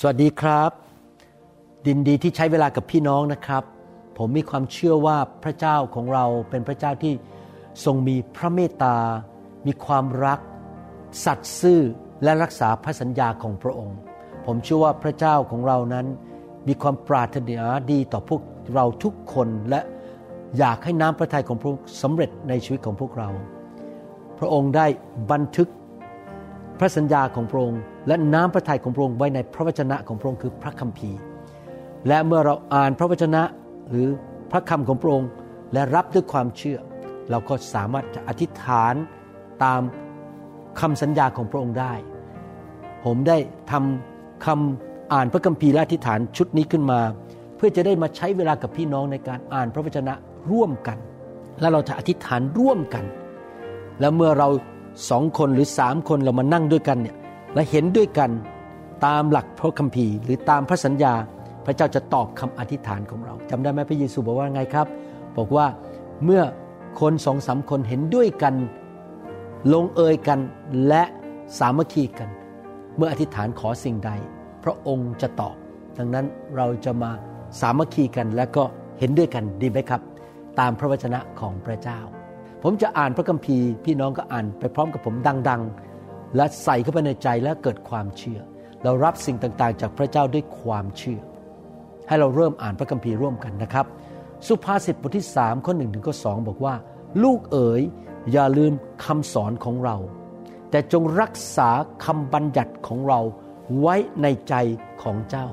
สวัสดีครับดินดีที่ใช้เวลากับพี่น้องนะครับ ผมมีความเชื่อว่าพระเจ้าของเราเป็นพระเจ้าที่ทรงมีพระเมตตา มีความรัก สัตย์ซื่อและรักษาพระสัญญาของพระองค์ ผมเชื่อว่าพระเจ้าของเรานั้นมีความปรารถนาดีต่อพวกเราทุกคนและอยากให้น้ำพระทัยของพระองค์สำเร็จในชีวิตของพวกเรา พระองค์ได้บันทึก พระสัญญาของพระองค์ และน้ำพระทัยของพระองค์ไว้ในพระวจนะของพระองค์คือพระคัมภีร์ และเมื่อเราอ่านพระวจนะหรือพระคำของพระองค์และรับด้วยความเชื่อ เราก็สามารถจะอธิษฐานตามคำสัญญาของพระองค์ได้ ผมได้ทำคำอ่านพระคัมภีร์และอธิษฐานชุดนี้ขึ้นมา เพื่อจะได้มาใช้เวลากับพี่น้องในการอ่านพระวจนะร่วมกัน และเราจะอธิษฐานร่วมกัน แล้วเมื่อเรา สองคนหรือสามคนเรามานั่งด้วยกันเนี่ยและเห็นด้วยกันตามหลักพระคัมภีร์ หรือตามพระสัญญา พระเจ้าจะตอบคำอธิษฐานของเราจำได้ไหมพระเยซูบอกว่าไงครับ บอกว่าเมื่อคนสองสามคนเห็นด้วยกัน ลงเอยกันและสามัคคีกัน เมื่ออธิษฐานขอสิ่งใด พระองค์จะตอบ ดังนั้นเราจะมาสามัคคีกันและก็เห็นด้วยกันดีไหมครับ ตามพระวจนะของพระเจ้า ผมจะอ่านพระคัมภีร์ พี่น้องก็อ่านไปพร้อมกับผมดังๆ และใส่เข้าไปในใจและเกิดความเชื่อ เรารับสิ่งต่างๆ จากพระเจ้าด้วยความเชื่อ ให้เราเริ่มอ่านพระคัมภีร์ร่วมกันนะครับ สุภาษิตบทที่3ข้อ1ถึงข้อ2บอกว่า ลูกเอ๋ยอย่าลืมคำสอนของเรา แต่จงรักษาคำบัญญัติของเราไว้ในใจของเจ้า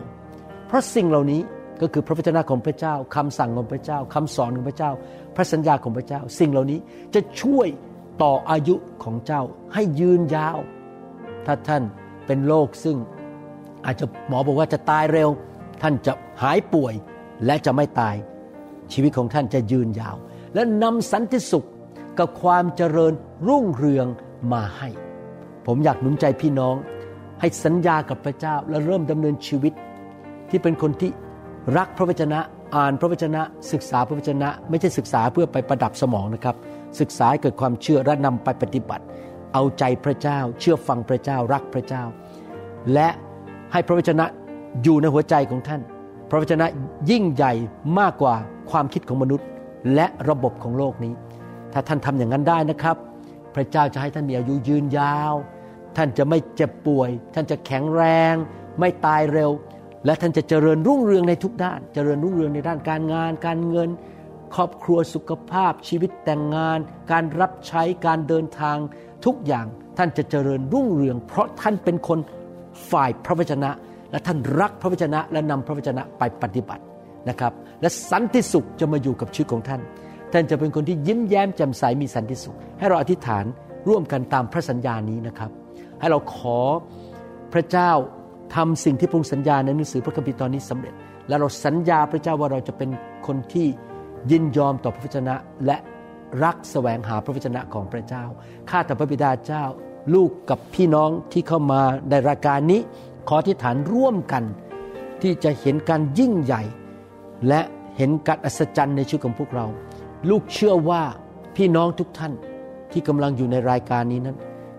เพราะสิ่งเหล่านี้ก็คือพระวจนะของพระเจ้าคำสั่งของพระเจ้าคำสอนของพระเจ้า พระสัญญาของพระเจ้า สิ่งเหล่านี้จะช่วยต่ออายุของเจ้าให้ยืนยาว ถ้าท่านเป็นโรคซึ่งอาจจะหมอบอกว่าจะตายเร็ว ท่านจะหายป่วยและจะไม่ตาย ชีวิตของท่านจะยืนยาว และนำสันติสุขกับความเจริญรุ่งเรืองมาให้ ผมอยากหนุนใจพี่น้อง ให้สัญญากับพระเจ้าและเริ่มดำเนินชีวิต ที่เป็นคนที่รักพระวจนะ อ่านพระวจนะศึกษาพระวจนะ ไม่ใช่ศึกษาเพื่อไปประดับสมองนะครับ ศึกษาเกิดความเชื่อและนำไปปฏิบัติ เอาใจพระเจ้า เชื่อฟังพระเจ้ารักพระเจ้า และให้พระวจนะอยู่ในหัวใจของท่าน พระวจนะยิ่งใหญ่มากกว่าความคิดของมนุษย์ และระบบของโลกนี้ ถ้าท่านทำอย่างนั้นได้นะครับ พระเจ้าจะให้ท่านมีอายุยืนยาว ท่านจะไม่เจ็บป่วย ท่านจะแข็งแรง ไม่ตายเร็ว และท่านจะเจริญรุ่งเรืองในทุกด้าน เจริญรุ่งเรืองในด้านการงาน การเงิน ครอบครัวสุขภาพ ชีวิตแต่งงาน การรับใช้การเดินทาง ทุกอย่างท่านจะเจริญรุ่งเรือง เพราะท่านเป็นคนฝ่ายพระวจนะ และท่านรักพระวจนะ และนำพระวจนะไปปฏิบัตินะครับ และสันติสุขจะมาอยู่กับชีวิตของท่าน ท่านจะเป็นคนที่ยิ้มแย้มแจ่มใสมีสันติสุข ให้เราอธิษฐานร่วมกันตามพระสัญญานี้นะครับ ให้เราขอพระเจ้า ทำสิ่งที่พระองค์สัญญาในหนังสือพระคัมภีร์ตอนนี้สำเร็จ และเราสัญญาพระเจ้าว่าเราจะเป็นคนที่ยินยอมต่อพระวจนะ และรักแสวงหาพระวจนะของพระเจ้า ข้าแต่พระบิดาเจ้า ลูกกับพี่น้องที่เข้ามาในรายการนี้ ขอที่ฐานร่วมกัน ที่จะเห็นการยิ่งใหญ่ และเห็นการอัศจรรย์ในชีวิตของพวกเรา ลูกเชื่อว่าพี่น้องทุกท่านที่กำลังอยู่ในรายการนี้นั้น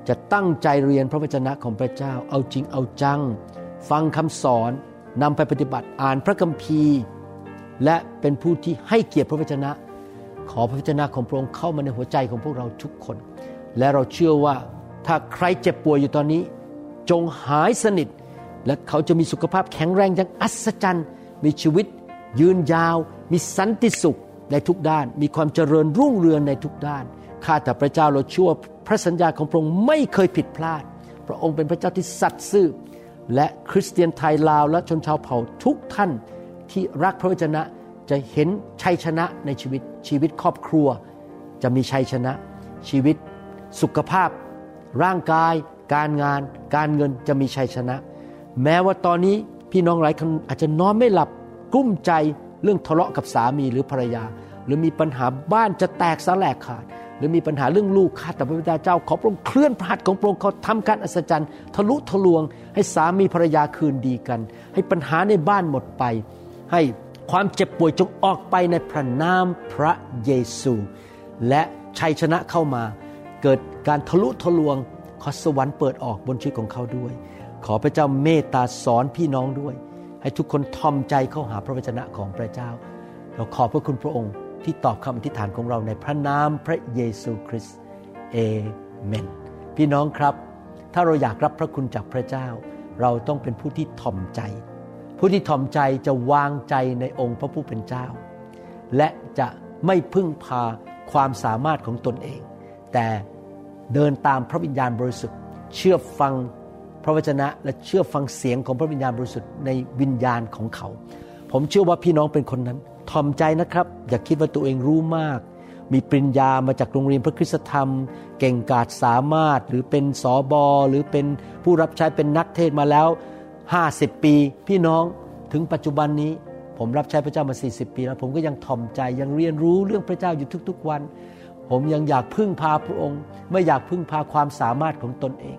จะตั้งใจเรียนพระวจนะของพระเจ้า เอาจริงเอาจัง ฟังคำสอนนำไปปฏิบัติอ่านพระคัมภีร์ และเป็นผู้ที่ให้เกียรติพระวจนะ ขอพระวจนะของพระองค์เข้ามาในหัวใจของพวกเราทุกคน และเราเชื่อว่าถ้าใครเจ็บป่วยอยู่ตอนนี้ จงหายสนิท และเขาจะมีสุขภาพแข็งแรงอย่างอัศจรรย์ มีชีวิต ยืนยาว มีสันติสุขในทุกด้าน มีความเจริญรุ่งเรืองในทุกด้านข้าแต่พระเจ้าเราเชื่อ พระสัญญาของพระองค์ไม่เคยผิดพลาด พระองค์เป็นพระเจ้าที่สัตย์ซื่อ และคริสเตียนไทยลาวและชนชาวเผ่าทุกท่านที่รักพระวจนะจะเห็นชัยชนะในชีวิตชีวิตครอบครัว จะมีชัยชนะ ชีวิตสุขภาพ ร่างกาย การงาน การเงินจะมีชัยชนะ แม้ว่าตอนนี้พี่น้องหลายคนอาจจะนอนไม่หลับกลุ้มใจเรื่องทะเลาะกับสามีหรือภรรยา หรือมีปัญหาบ้านจะแตกสลายขาด หรือมีปัญหาเรื่องลูกข้าแต่พระบิดาเจ้า ขอพระองค์เคลื่อนพระหัตถ์ของพระองค์เขาทำการอัศจรรย์ ทะลุทะลวง ให้สามีภรรยาคืนดีกัน ให้ปัญหาในบ้านหมดไป ให้ความเจ็บป่วยจงออกไปในพระนามพระเยซู และชัยชนะเข้ามา เกิดการทะลุทะลวง ขอสวรรค์เปิดออกบนชีวิตของเขาด้วยขขอพระเจ้าเมตตาสอนพี่น้องด้วย ให้ทุกคนทอมใจเข้าหาพระวจนะของพระเจ้า เราขอบพระคุณพระองค์ ที่ตอบคำอธิษฐานของเราในพระนามพระเยซูคริสต์เอเมนพี่น้องครับ ถ้าเราอยากรับพระคุณจากพระเจ้า เราต้องเป็นผู้ที่ถ่อมใจ ผู้ที่ถ่อมใจจะวางใจในองค์พระผู้เป็นเจ้า และจะไม่พึ่งพาความสามารถของตนเอง แต่เดินตามพระวิญญาณบริสุทธิ์ เชื่อฟังพระวจนะและเชื่อฟังเสียงของพระวิญญาณบริสุทธิ์ในวิญญาณของเขา ผมเชื่อว่าพี่น้องเป็นคนนั้น ทอมใจนะครับ อย่าคิดว่าตัวเองรู้มาก มีปริญญามาจากโรงเรียนพระคุณธรรม เก่งกาจสามารถหรือเป็นสอบอหรือเป็นผู้รับใช้เป็นนักเทศมาแล้ว 50 ปี พี่น้องถึงปัจจุบันนี้ ผมรับใช้พระเจ้ามา 40 ปีแล้ว ผมก็ยังทอมใจยังเรียนรู้เรื่องพระเจ้าอยู่ทุกๆวัน ผมยังอยากพึ่งพาพระองค์ ไม่อยากพึ่งพาความสามารถของตนเอง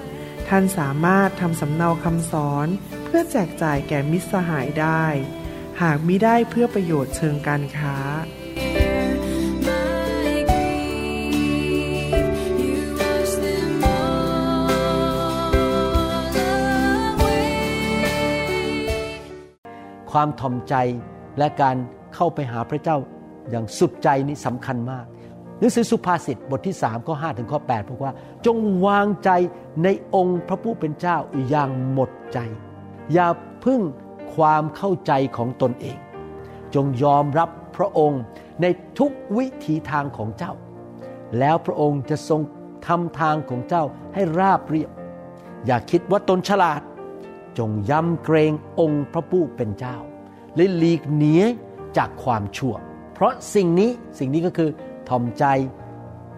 ท่านสามารถทำสำเนาคำสอนเพื่อแจกจ่ายแก่มิตรสหายได้ หากมิได้เพื่อประโยชน์เชิงการค้า ความทอมใจและการเข้าไปหาพระเจ้าอย่างสุดใจนี้สำคัญมาก หนังสือสุภาษิตบทที่3ข้อ5ถึงข้อ8บอกว่าจงวางใจในองค์พระผู้เป็นเจ้าอย่างหมดใจ อย่าพึ่งความเข้าใจของตนเอง จงยอมรับพระองค์ในทุกวิถีทางของเจ้า แล้วพระองค์จะทรงทำทางของเจ้าให้ราบเรียบ อย่าคิดว่าตนฉลาด จงยำเกรงองค์พระผู้เป็นเจ้าและหลีกหนีจากความชั่ว เพราะสิ่งนี้สิ่งนี้ก็คือ ทอมใจ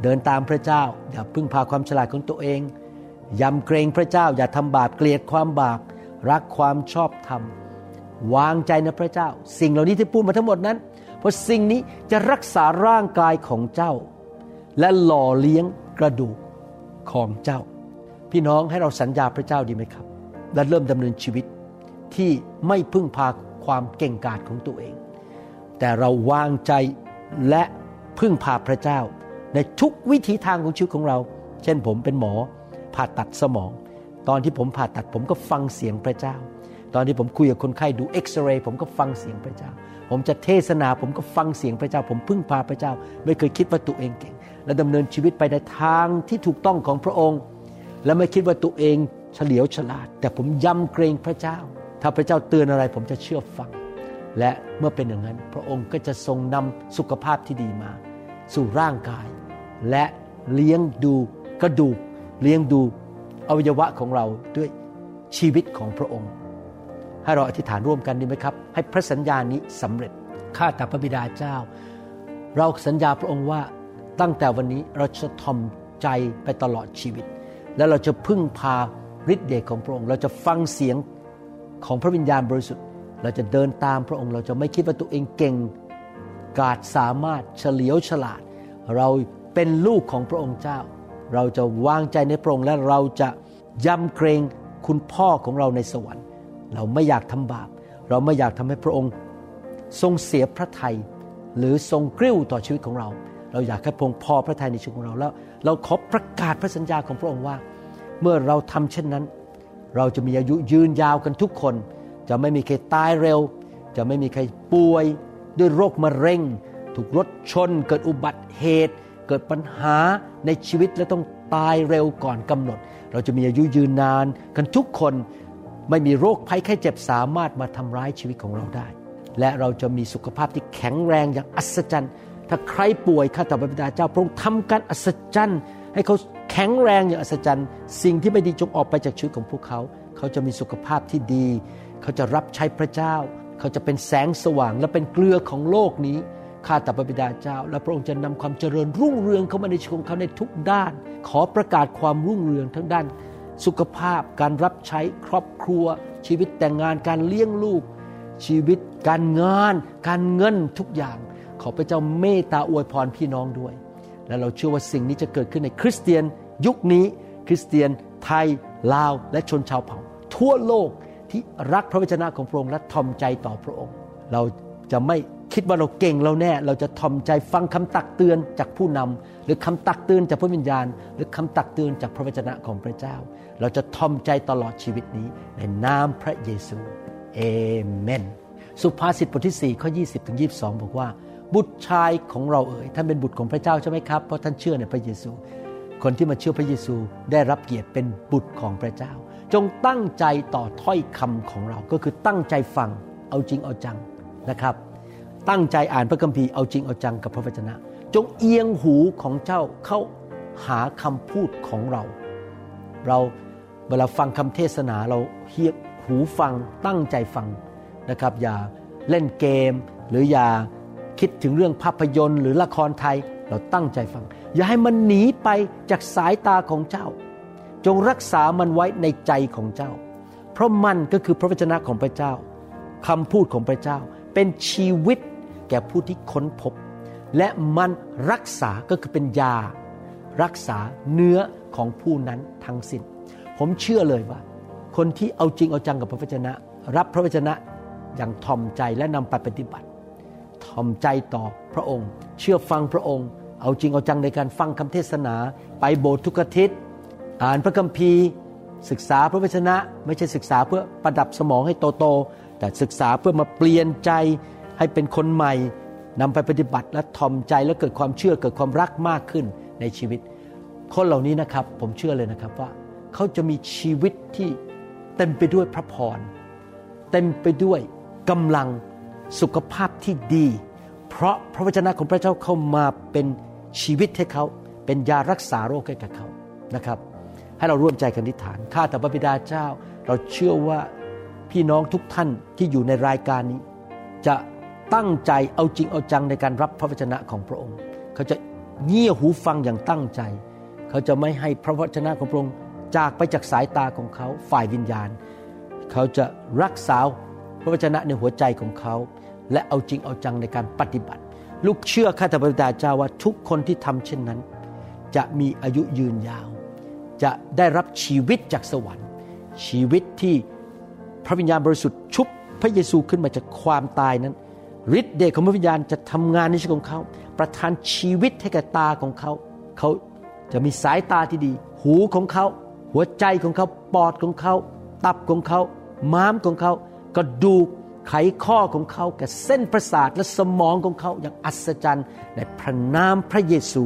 เดินตามพระเจ้า อย่าพึ่งพาความฉลาดของตัวเอง ยำเกรงพระเจ้า อย่าทำบาปเกลียดความบาปรักความชอบธรรม วางใจในพระเจ้า สิ่งเหล่านี้ที่พูดมาทั้งหมดนั้น เพราะสิ่งนี้จะรักษาร่างกายของเจ้า และหล่อเลี้ยงกระดูกของเจ้า พี่น้องให้เราสัญญาพระเจ้าดีไหมครับ และเริ่มดำเนินชีวิตที่ไม่พึ่งพาความเก่งกาจของตัวเอง แต่เราวางใจและ พึ่งพาพระเจ้า ในทุกวิถีทางของชีวิตของเรา เช่นผมเป็นหมอผ่าตัดสมอง ตอนที่ผมผ่าตัดผมก็ฟังเสียงพระเจ้า ตอนที่ผมคุยกับคนไข้ดูเอ็กซเรย์ผมก็ฟังเสียงพระเจ้า ผมจะเทศนาผมก็ฟังเสียงพระเจ้า ผมพึ่งพาพระเจ้า ไม่เคยคิดว่าตัวเองเก่ง และดำเนินชีวิตไปในทางที่ถูกต้องของพระองค์ และไม่คิดว่าตัวเองเฉลียวฉลาด แต่ผมยำเกรงพระเจ้า ถ้าพระเจ้าเตือนอะไรผมจะเชื่อฟัง และเมื่อเป็นอย่างนั้น พระองค์ก็จะทรงนำสุขภาพที่ดีมา สู่ร่างกาย และเลี้ยงดูกระดูก เลี้ยงดูอวัยวะของเราด้วยชีวิตของพระองค์ ให้เราอธิษฐานร่วมกันดีไหมครับ ให้พระสัญญานี้สำเร็จข้าแต่พระบิดาเจ้า เราสัญญาพระองค์ว่าตั้งแต่วันนี้เราจะทอมใจไปตลอดชีวิต และเราจะพึ่งพาฤทธิ์เดชของพระองค์ เราจะฟังเสียงของพระวิญญาณบริสุทธิ์ เราจะเดินตามพระองค์ เราจะไม่คิดว่าตัวเองเก่งกาจสามารถเฉลียวฉลาด เราเป็นลูกของพระองค์เจ้า เราจะวางใจในพระองค์และเราจะยำเกรงคุณพ่อของเราในสวรรค์ เราไม่อยากทำบาป เราไม่อยากทำให้พระองค์ ทรงเสียพระทัยหรือทรงกริ้วต่อชีวิตของเรา เราอยากให้พระองค์พอพระทัยในชีวิตของเราแล้ว เราขอประกาศพระสัญญาของพระองค์ว่า เมื่อเราทำเช่นนั้น เราจะมีอายุยืนยาวกันทุกคน จะไม่มีใครตายเร็ว จะไม่มีใครป่วยด้วยโรคมะเร็ง ถูกรถชน เกิดอุบัติเหตุ เกิดปัญหาในชีวิตและต้องตายเร็วก่อนกำหนด เราจะมีอายุยืนนานกันทุกคนไม่มีโรคภัยไข้เจ็บสามารถมาทำร้ายชีวิตของเราได้ และเราจะมีสุขภาพที่แข็งแรงอย่างอัศจรรย์ ถ้าใครป่วยข้าแต่พระบิดาเจ้าพระองค์ทำการอัศจรรย์ ให้เขาแข็งแรงอย่างอัศจรรย์ สิ่งที่ไม่ดีจงออกไปจากชีวิตของพวกเขา เขาจะมีสุขภาพที่ดี เขาจะรับใช้พระเจ้า เขาจะเป็นแสงสว่างและเป็นเกลือของโลกนี้ข้าแต่พระบิดาเจ้า และพระองค์จะนำความเจริญรุ่งเรืองเข้ามาในชีวิตของเขาในทุกด้าน ขอประกาศความรุ่งเรืองทั้งด้าน สุขภาพการรับใช้ครอบครัว ชีวิตแต่งงานการเลี้ยงลูก ชีวิตการงาน การเงินทุกอย่าง ขอพระเจ้าเมตตาอวยพรพี่น้องด้วย และเราเชื่อว่าสิ่งนี้จะเกิดขึ้นในคริสเตียนยุคนี้ คริสเตียนไทยลาว และชนชาวเผ่า ทั่วโลก ที่รักพระวจนะของพระองค์และทอมใจต่อพระองค์ เราจะไม่คิดว่าเราเก่งเราแน่ เราจะทอมใจฟังคำตักเตือนจากผู้นำหรือคำตักเตือนจากพระวิญญาณ หรือคำตักเตือนจากพระวจนะของพระเจ้า เราจะทอมใจตลอดชีวิตนี้ในนามพระเยซูเอเมนสุภาษิตบทที่4ข้อ20ถึง22 บอกว่า บุตรชายของเราเอ๋ยท่านเป็นบุตรของพระเจ้าใช่ไหมครับเพราะท่านเชื่อในพระเยซู คนที่มาเชื่อพระเยซูได้รับเกียรติเป็นบุตรของพระเจ้า จงตั้งใจต่อถ้อยคำของเรา ก็คือตั้งใจฟังเอาจริงเอาจังนะครับ ตั้งใจอ่านพระคัมภีร์เอาจริงเอาจังกับพระวจนะ จงเอียงหูของเจ้าเข้าหาคำพูดของเรา เราเวลาฟังคำเทศนาเราเฮียหูฟังตั้งใจฟังนะครับ อย่าเล่นเกม หรืออย่าคิดถึงเรื่องภาพยนตร์ หรือละครไทยเราตั้งใจฟัง อย่าให้มันหนีไปจากสายตาของเจ้า จงรักษามันไว้ในใจของเจ้า เพราะมันก็คือพระวจนะของพระเจ้าคำพูดของพระเจ้า เป็นชีวิตแก่ผู้ที่ค้นพบ และมันรักษาก็คือเป็นยา รักษาเนื้อของผู้นั้นทั้งสิ้น ผมเชื่อเลยว่า คนที่เอาจริงเอาจังกับพระวจนะ รับพระวจนะอย่างทอมใจและนำไปปฏิบัติทอมใจต่อพระองค์ เชื่อฟังพระองค์ เอาจริงเอาจังในการฟังคำเทศนา ไปโบสถ์ทุกอาทิตย์ อ่านพระคัมภีร์ ศึกษาพระวจนะ ไม่ใช่ศึกษาเพื่อประดับสมองให้โตๆแต่ศึกษาเพื่อมาเปลี่ยนใจให้เป็นคนใหม่นำไปปฏิบัติและทอมใจและเกิดความเชื่อเกิดความรักมากขึ้นในชีวิต คนเหล่านี้นะครับผมเชื่อเลยนะครับว่า เขาจะมีชีวิตที่เต็มไปด้วยพระพรเต็มไปด้วยกำลังสุขภาพที่ดี เพราะพระวจนะของพระเจ้าเข้ามาเป็นชีวิตให้เขา เป็นยารักษาโรคให้กับเขานะครับ ให้เราร่วมใจกันทิฏฐาน ข้าแต่พระบิดาเจ้า เราเชื่อว่าพี่น้องทุกท่านที่อยู่ในรายการนี้ จะตั้งใจเอาจริงเอาจังในการรับพระวจนะของพระองค์ เขาจะเงี่ยหูฟังอย่างตั้งใจ เขาจะไม่ให้พระวจนะของพระองค์จากไปจากสายตาของเขาฝ่ายวิญญาณ เขาจะรักษาพระวจนะในหัวใจของเขา และเอาจริงเอาจังในการปฏิบัติ ลูกเชื่อข้าแต่พระบิดาเจ้าว่าทุกคนที่ทำเช่นนั้น จะมีอายุยืนยาว จะได้รับชีวิตจากสวรรค์ ชีวิตที่พระวิญญาณบริสุทธิ์ชุบพระเยซูขึ้นมาจากความตายนั้นฤทธิ์เดชของพระวิญญาณจะทำงานในชีวิตของเขา ประทานชีวิตให้แก่ตาของเขา เขาจะมีสายตาที่ดี หูของเขา หัวใจของเขาปอดของเขา ตับของเขา ม้ามของเขา กระดูกไขข้อของเขากับเส้นประสาทและสมองของเขาอย่างอัศจรรย์ในพระนามพระเยซู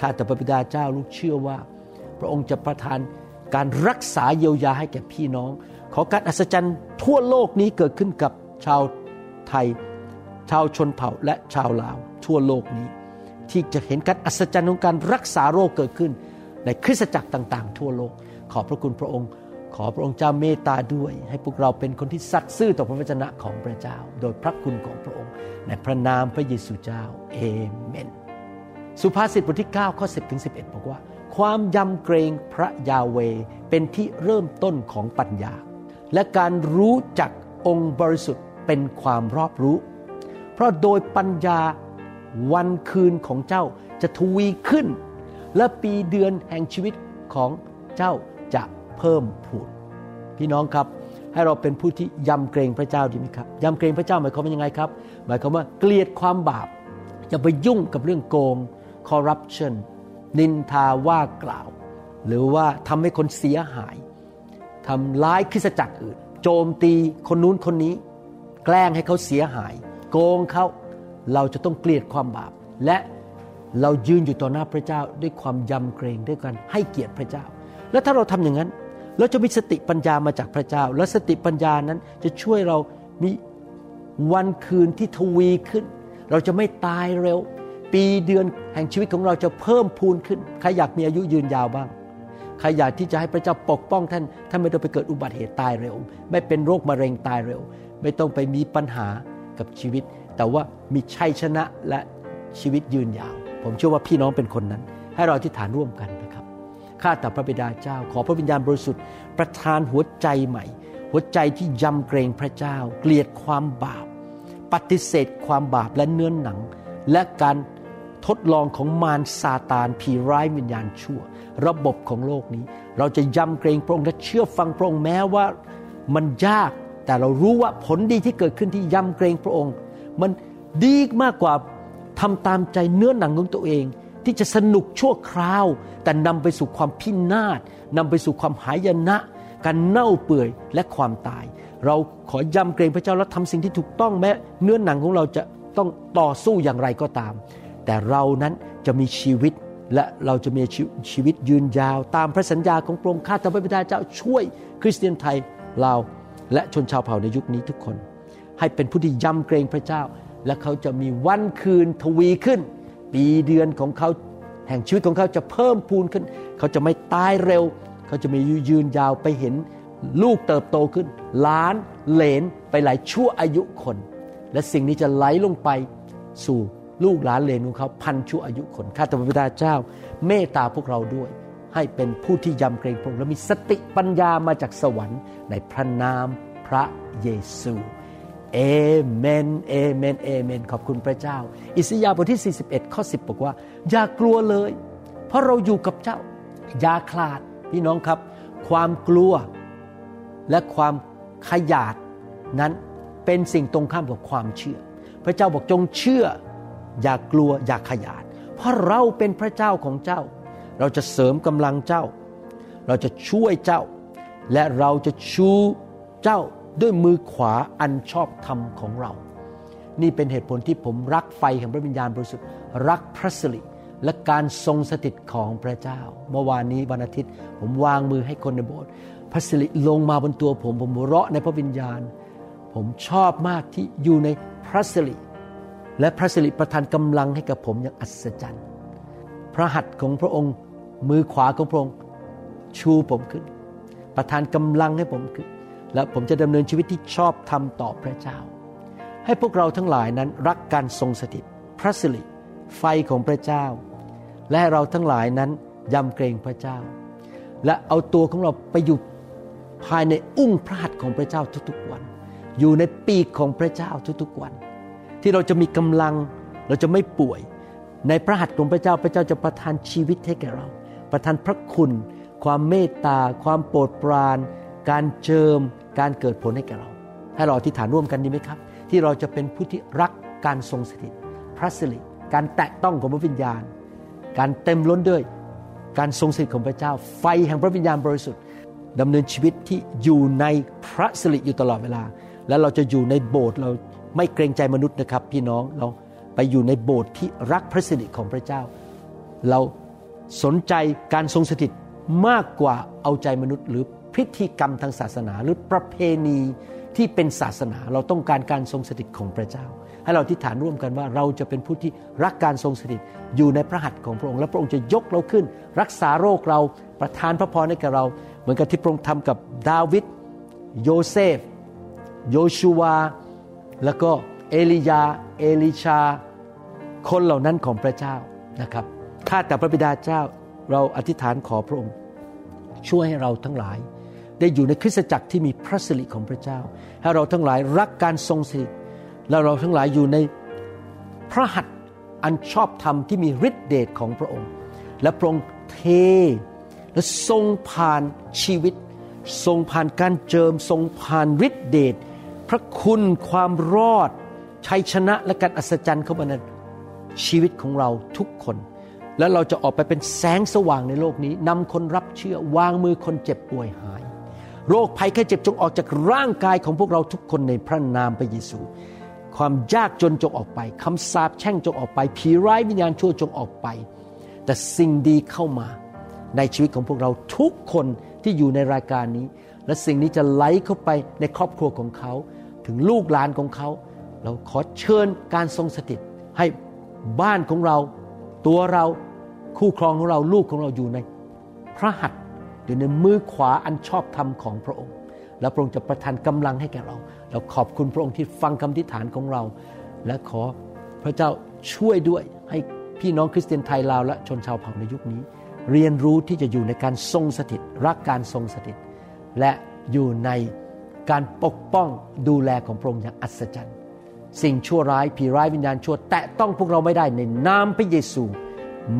ข้าแต่พระบิดาเจ้าลูกเชื่อว่า พระองค์จะประทานการรักษาเยียวยาให้แก่พี่น้อง ขอการอัศจรรย์ทั่วโลกนี้เกิดขึ้นกับชาวไทย ชาวชนเผ่าและชาวลาว ทั่วโลกนี้ ที่จะเห็นการอัศจรรย์ของการรักษาโรคเกิดขึ้น ในคริสตจักรต่างๆ ทั่วโลก ขอพระคุณพระองค์ ขอพระองค์เจ้าเมตตาด้วย ให้พวกเราเป็นคนที่สัตย์ซื่อต่อพระวจนะของพระเจ้า โดยพระคุณของพระองค์ ในพระนามพระเยซูเจ้าเอเมน สุภาษิตบทที่9ข้อ10ถึง11บอกว่า ความยำเกรงพระยาเวเป็นที่เริ่มต้นของปัญญา และการรู้จักองค์บริสุทธิ์เป็นความรอบรู้ เพราะโดยปัญญาวันคืนของเจ้าจะทวีขึ้น และปีเดือนแห่งชีวิตของเจ้าจะเพิ่มพูนพี่น้องครับให้เราเป็นผู้ที่ยำเกรงพระเจ้าดีไหมครับยำเกรงพระเจ้าหมายความว่ายังไงครับ หมายความว่าเกลียดความบาปอย่าไปยุ่งกับเรื่องโกงคอร์รัปชัน นินทาว่ากล่าว หรือว่าทำให้คนเสียหายทำร้ายคริสจักรอื่น โจมตีคนนู้นคนนี้ แกล้งให้เขาเสียหาย โกงเขาเราจะต้องเกลียดความบาป และเรายืนอยู่ต่อหน้าพระเจ้าด้วยความยำเกรงด้วยกันให้เกียรติพระเจ้า แล้วถ้าเราทำอย่างนั้น เราจะมีสติปัญญามาจากพระเจ้า และสติปัญญานั้นจะช่วยเรามีวันคืนที่ทวีขึ้น เราจะไม่ตายเร็ว ปีเดือนแห่งชีวิตของเราจะเพิ่มพูนขึ้น ใครอยากมีอายุยืนยาวบ้าง ใครอยากที่จะให้พระเจ้าปกป้องท่าน ท่านไม่ต้องไปเกิดอุบัติเหตุตายเร็ว ไม่เป็นโรคมะเร็งตายเร็ว ไม่ต้องไปมีปัญหากับชีวิต แต่ว่ามีชัยชนะและชีวิตยืนยาว ผมเชื่อว่าพี่น้องเป็นคนนั้น ให้เราที่ฐานร่วมกันนะครับ ข้าแต่พระบิดาเจ้า ขอพระวิญญาณบริสุทธิ์ประทานหัวใจใหม่ หัวใจที่ยำเกรงพระเจ้า เกลียดความบาป ปฏิเสธความบาปและเนื้อนหนัง และการ ทดลองของมารซาตานผีร้ายวิญญาณชั่ว ระบบของโลกนี้ เราจะยำเกรงพระองค์และเชื่อฟังพระองค์แม้ว่ามันยากแต่เรารู้ว่าผลดีที่เกิดขึ้นที่ยำเกรงพระองค์ มันดีมากกว่าทำตามใจเนื้อหนังของตัวเอง ที่จะสนุกชั่วคราว แต่นำไปสู่ความพินาศนำไปสู่ความหายนะ การเน่าเปื่อยและความตาย เราขอยำเกรงพระเจ้าและทำสิ่งที่ถูกต้องแม้เนื้อหนังของเราจะต้องต่อสู้อย่างไรก็ตาม แต่เรานั้นจะมีชีวิตและเราจะมีชีวิตยืนยาว ตามพระสัญญาของพระองค์ข้าแต่พระบิดาเจ้าช่วยคริสเตียนไทยเราและชนชาวเผ่าในยุคนี้ทุกคน ให้เป็นผู้ที่ยำเกรงพระเจ้า และเขาจะมีวันคืนทวีขึ้น ปีเดือนของเขาแห่งชีวิตของเขาจะเพิ่มพูนขึ้น เขาจะไม่ตายเร็ว เขาจะมียืนยาวไปเห็นลูกเติบโตขึ้นล้านเหลนไปหลายชั่วอายุคน และสิ่งนี้จะไหลลงไปสู่ ลูกหลานเลนของเขาพันชั่วอายุคนข้าแต่พระบิดาเจ้า เมตตาพวกเราด้วย ให้เป็นผู้ที่ยำเกรงพระองค์และมีสติปัญญามาจากสวรรค์ ในพระนามพระเยซูเอเมนเอเมนเอเมน ขอบคุณพระเจ้า อิสยาห์บทที่ 41 ข้อ 10 บอกว่า อย่ากลัวเลย เพราะเราอยู่กับเจ้า อย่าคลาด พี่น้องครับ ความกลัวและความขยาดนั้นเป็นสิ่งตรงข้ามกับความเชื่อ พระเจ้าบอกจงเชื่อ อย่ากลัวอย่าขยาด เพราะเราเป็นพระเจ้าของเจ้า เราจะเสริมกำลังเจ้า เราจะช่วยเจ้า และเราจะชูเจ้าด้วยมือขวาอันชอบธรรมของเรา นี่เป็นเหตุผลที่ผมรักไฟแห่งพระวิญญาณบริสุทธิ์รักพระสิริและการทรงสถิตของพระเจ้า เมื่อวานนี้วันอาทิตย์ ผมวางมือให้คนในโบสถ์พระสิริลงมาบนตัวผม ผมเราะในพระวิญญาณ ผมชอบมากที่อยู่ในพระสิริ และพระสิริประทานกำลังให้กับผมอย่างอัศจรรย์ พระหัตถ์ของพระองค์ มือขวาของพระองค์ชูผมขึ้น ประทานกำลังให้ผมขึ้น และผมจะดำเนินชีวิตที่ชอบทำต่อพระเจ้า ให้พวกเราทั้งหลายนั้นรักการทรงสถิต พระสิริไฟของพระเจ้า และให้เราทั้งหลายนั้นยำเกรงพระเจ้า และเอาตัวของเราไปอยู่ภายในอุ้งพระหัตถ์ของพระเจ้าทุกๆวัน อยู่ในปีกของพระเจ้าทุกๆวัน ที่เราจะมีกำลังเราจะไม่ป่วย ในพระหัตถ์ของพระเจ้าพระเจ้าจะประทานชีวิตให้แก่เรา ประทานพระคุณ ความเมตตา ความโปรดปราน การเจิม การเกิดผลให้แก่เรา ให้เราอธิษฐานร่วมกันดีไหมครับ ที่เราจะเป็นผู้ที่รักการทรงสถิต พระสิริการแตะต้องของพระวิญญาณ การเต็มล้นด้วยการทรงสถิตของพระเจ้า ไฟแห่งพระวิญญาณบริสุทธิ์ดำเนินชีวิตที่อยู่ในพระสิริอยู่ตลอดเวลา และเราจะอยู่ในโบสถ์เรา ไม่เกรงใจมนุษย์นะครับ พี่น้องเราไปอยู่ในโบสถ์ที่รักพระสิริของพระเจ้า เราสนใจการทรงสถิตมากกว่าเอาใจมนุษย์ หรือพิธีกรรมทางศาสนา หรือประเพณีที่เป็นศาสนา เราต้องการการทรงสถิตของพระเจ้า ให้เราที่ฐานร่วมกันว่าเราจะเป็นผู้ที่รักการทรงสถิตอยู่ในพระหัตถ์ของพระองค์และพระองค์จะยกเราขึ้น รักษาโรคเราประทานพระพรให้กับเรา เหมือนกับที่พระองค์ทำกับดาวิดโยเซฟ โยชูวา แล้วก็เอลียา เอลิชา คนเหล่านั้นของพระเจ้านะครับข้าแต่พระบิดาเจ้าเราอธิษฐานขอพระองค์ ช่วยให้เราทั้งหลาย ได้อยู่ในคริสตจักรที่มีพระสิริของพระเจ้า ให้เราทั้งหลายรักการทรงสิริและเราทั้งหลายอยู่ในพระหัตถ์อันชอบธรรมที่มีฤทธิเดชของพระองค์ และพระองค์เท และทรงผ่านชีวิต ทรงผ่านการเจิมทรงผ่านฤทธิเดช พระคุณความรอดชัยชนะและการอัศจรรย์เข้ามาในชีวิตของเราทุกคน และเราจะออกไปเป็นแสงสว่างในโลกนี้นำคนรับเชื่อวางมือคนเจ็บป่วยหาย โรคภัยแค่เจ็บจงออกจากร่างกายของพวกเราทุกคนในพระนามพระเยซู ความยากจนจงออกไปคำสาปแช่งจงออกไป ผีร้ายวิญญาณชั่วจงออกไป แต่สิ่งดีเข้ามาในชีวิตของพวกเราทุกคนที่อยู่ในรายการนี้ และสิ่งนี้จะไหลเข้าไปในครอบครัวของเขา ถึงลูกหลานของเขา เราขอเชิญการทรงสถิตให้บ้านของเราตัวเราคู่ครองของเราลูกของเราอยู่ในพระหัตถ์อยู่ในมือขวาอันชอบธรรมของพระองค์ และพระองค์จะประทานกำลังให้แก่เรา เราขอบคุณพระองค์ที่ฟังคำทิฐานของเรา และขอพระเจ้าช่วยด้วยให้พี่น้องคริสเตียนไทยลาวและชนชาวเผ่าในยุคนี้ เรียนรู้ที่จะอยู่ในการทรงสถิตรักการทรงสถิต และอยู่ใน การปกป้องดูแลของพระองค์อย่างอัศจรรย์ สิ่งชั่วร้ายผีร้ายวิญญาณชั่ว แตะต้องพวกเราไม่ได้ในนามพระเยซู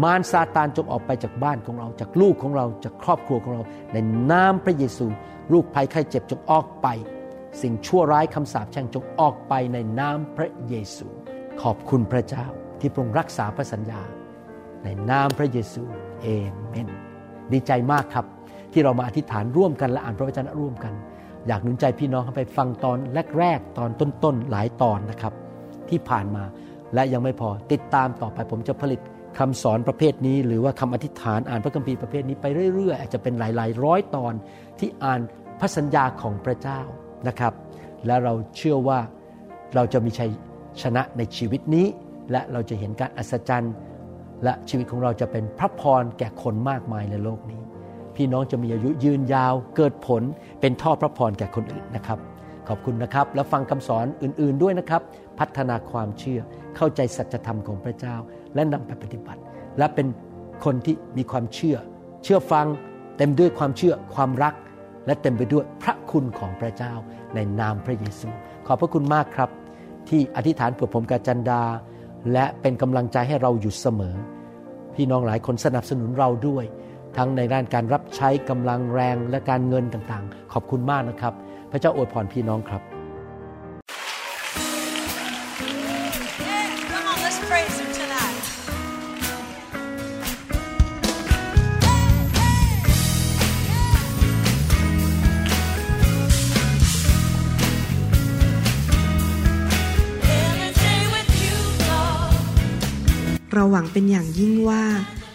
มารซาตานจงออกไปจากบ้านของเรา จากลูกของเราจากครอบครัวของเรา ในนามพระเยซูลูกภัยไข้เจ็บจงออกไป สิ่งชั่วร้ายคำสาปแช่งจงออกไปในนามพระเยซู ขอบคุณพระเจ้าที่พระองค์รักษาพระสัญญา ในนามพระเยซูเอเมน ดีใจมากครับที่เรามาอธิษฐานร่วมกันและอ่านพระวจนะร่วมกัน อยากหนุนใจพี่น้องไปฟังตอนแรกๆตอนต้นๆหลายตอนนะครับ ที่ผ่านมาและยังไม่พอติดตามต่อไปผมจะผลิตคำสอนประเภทนี้หรือว่าคำอธิษฐานอ่านพระคัมภีร์ประเภทนี้ไปเรื่อยๆ อาจจะเป็นหลายๆ ร้อยตอนที่อ่านพระสัญญาของพระเจ้านะครับ และเราเชื่อว่าเราจะมีชัยชนะในชีวิตนี้ และเราจะเห็นการอัศจรรย์ และชีวิตของเราจะเป็นพระพรแก่คนมากมายในโลกนี้ พี่น้องจะมีอายุยืนยาว เกิดผลเป็นท่อพระพรแก่คนอื่นนะครับ ขอบคุณนะครับ แล้วฟังคำสอนอื่น ๆด้วยนะครับ พัฒนาความเชื่อเข้าใจสัจธรรมของพระเจ้า และนำไปปฏิบัติ และเป็นคนที่มีความเชื่อ เชื่อฟังเต็มด้วยความเชื่อความรัก และเต็มไปด้วยพระคุณของพระเจ้าในนามพระเยซู ขอบพระคุณมากครับ ที่อธิษฐานเผื่อผมกาจันดา และเป็นกำลังใจให้เราอยู่เสมอ พี่น้องหลายคนสนับสนุนเราด้วย ทั้งในด้านการรับใช้กำลังแรงและการเงินต่างๆ ขอบคุณมากนะครับ พระเจ้าอวยพรพี่น้องครับ Yeah, come on, let's praise him tonight. เราหวังเป็นอย่างยิ่งว่า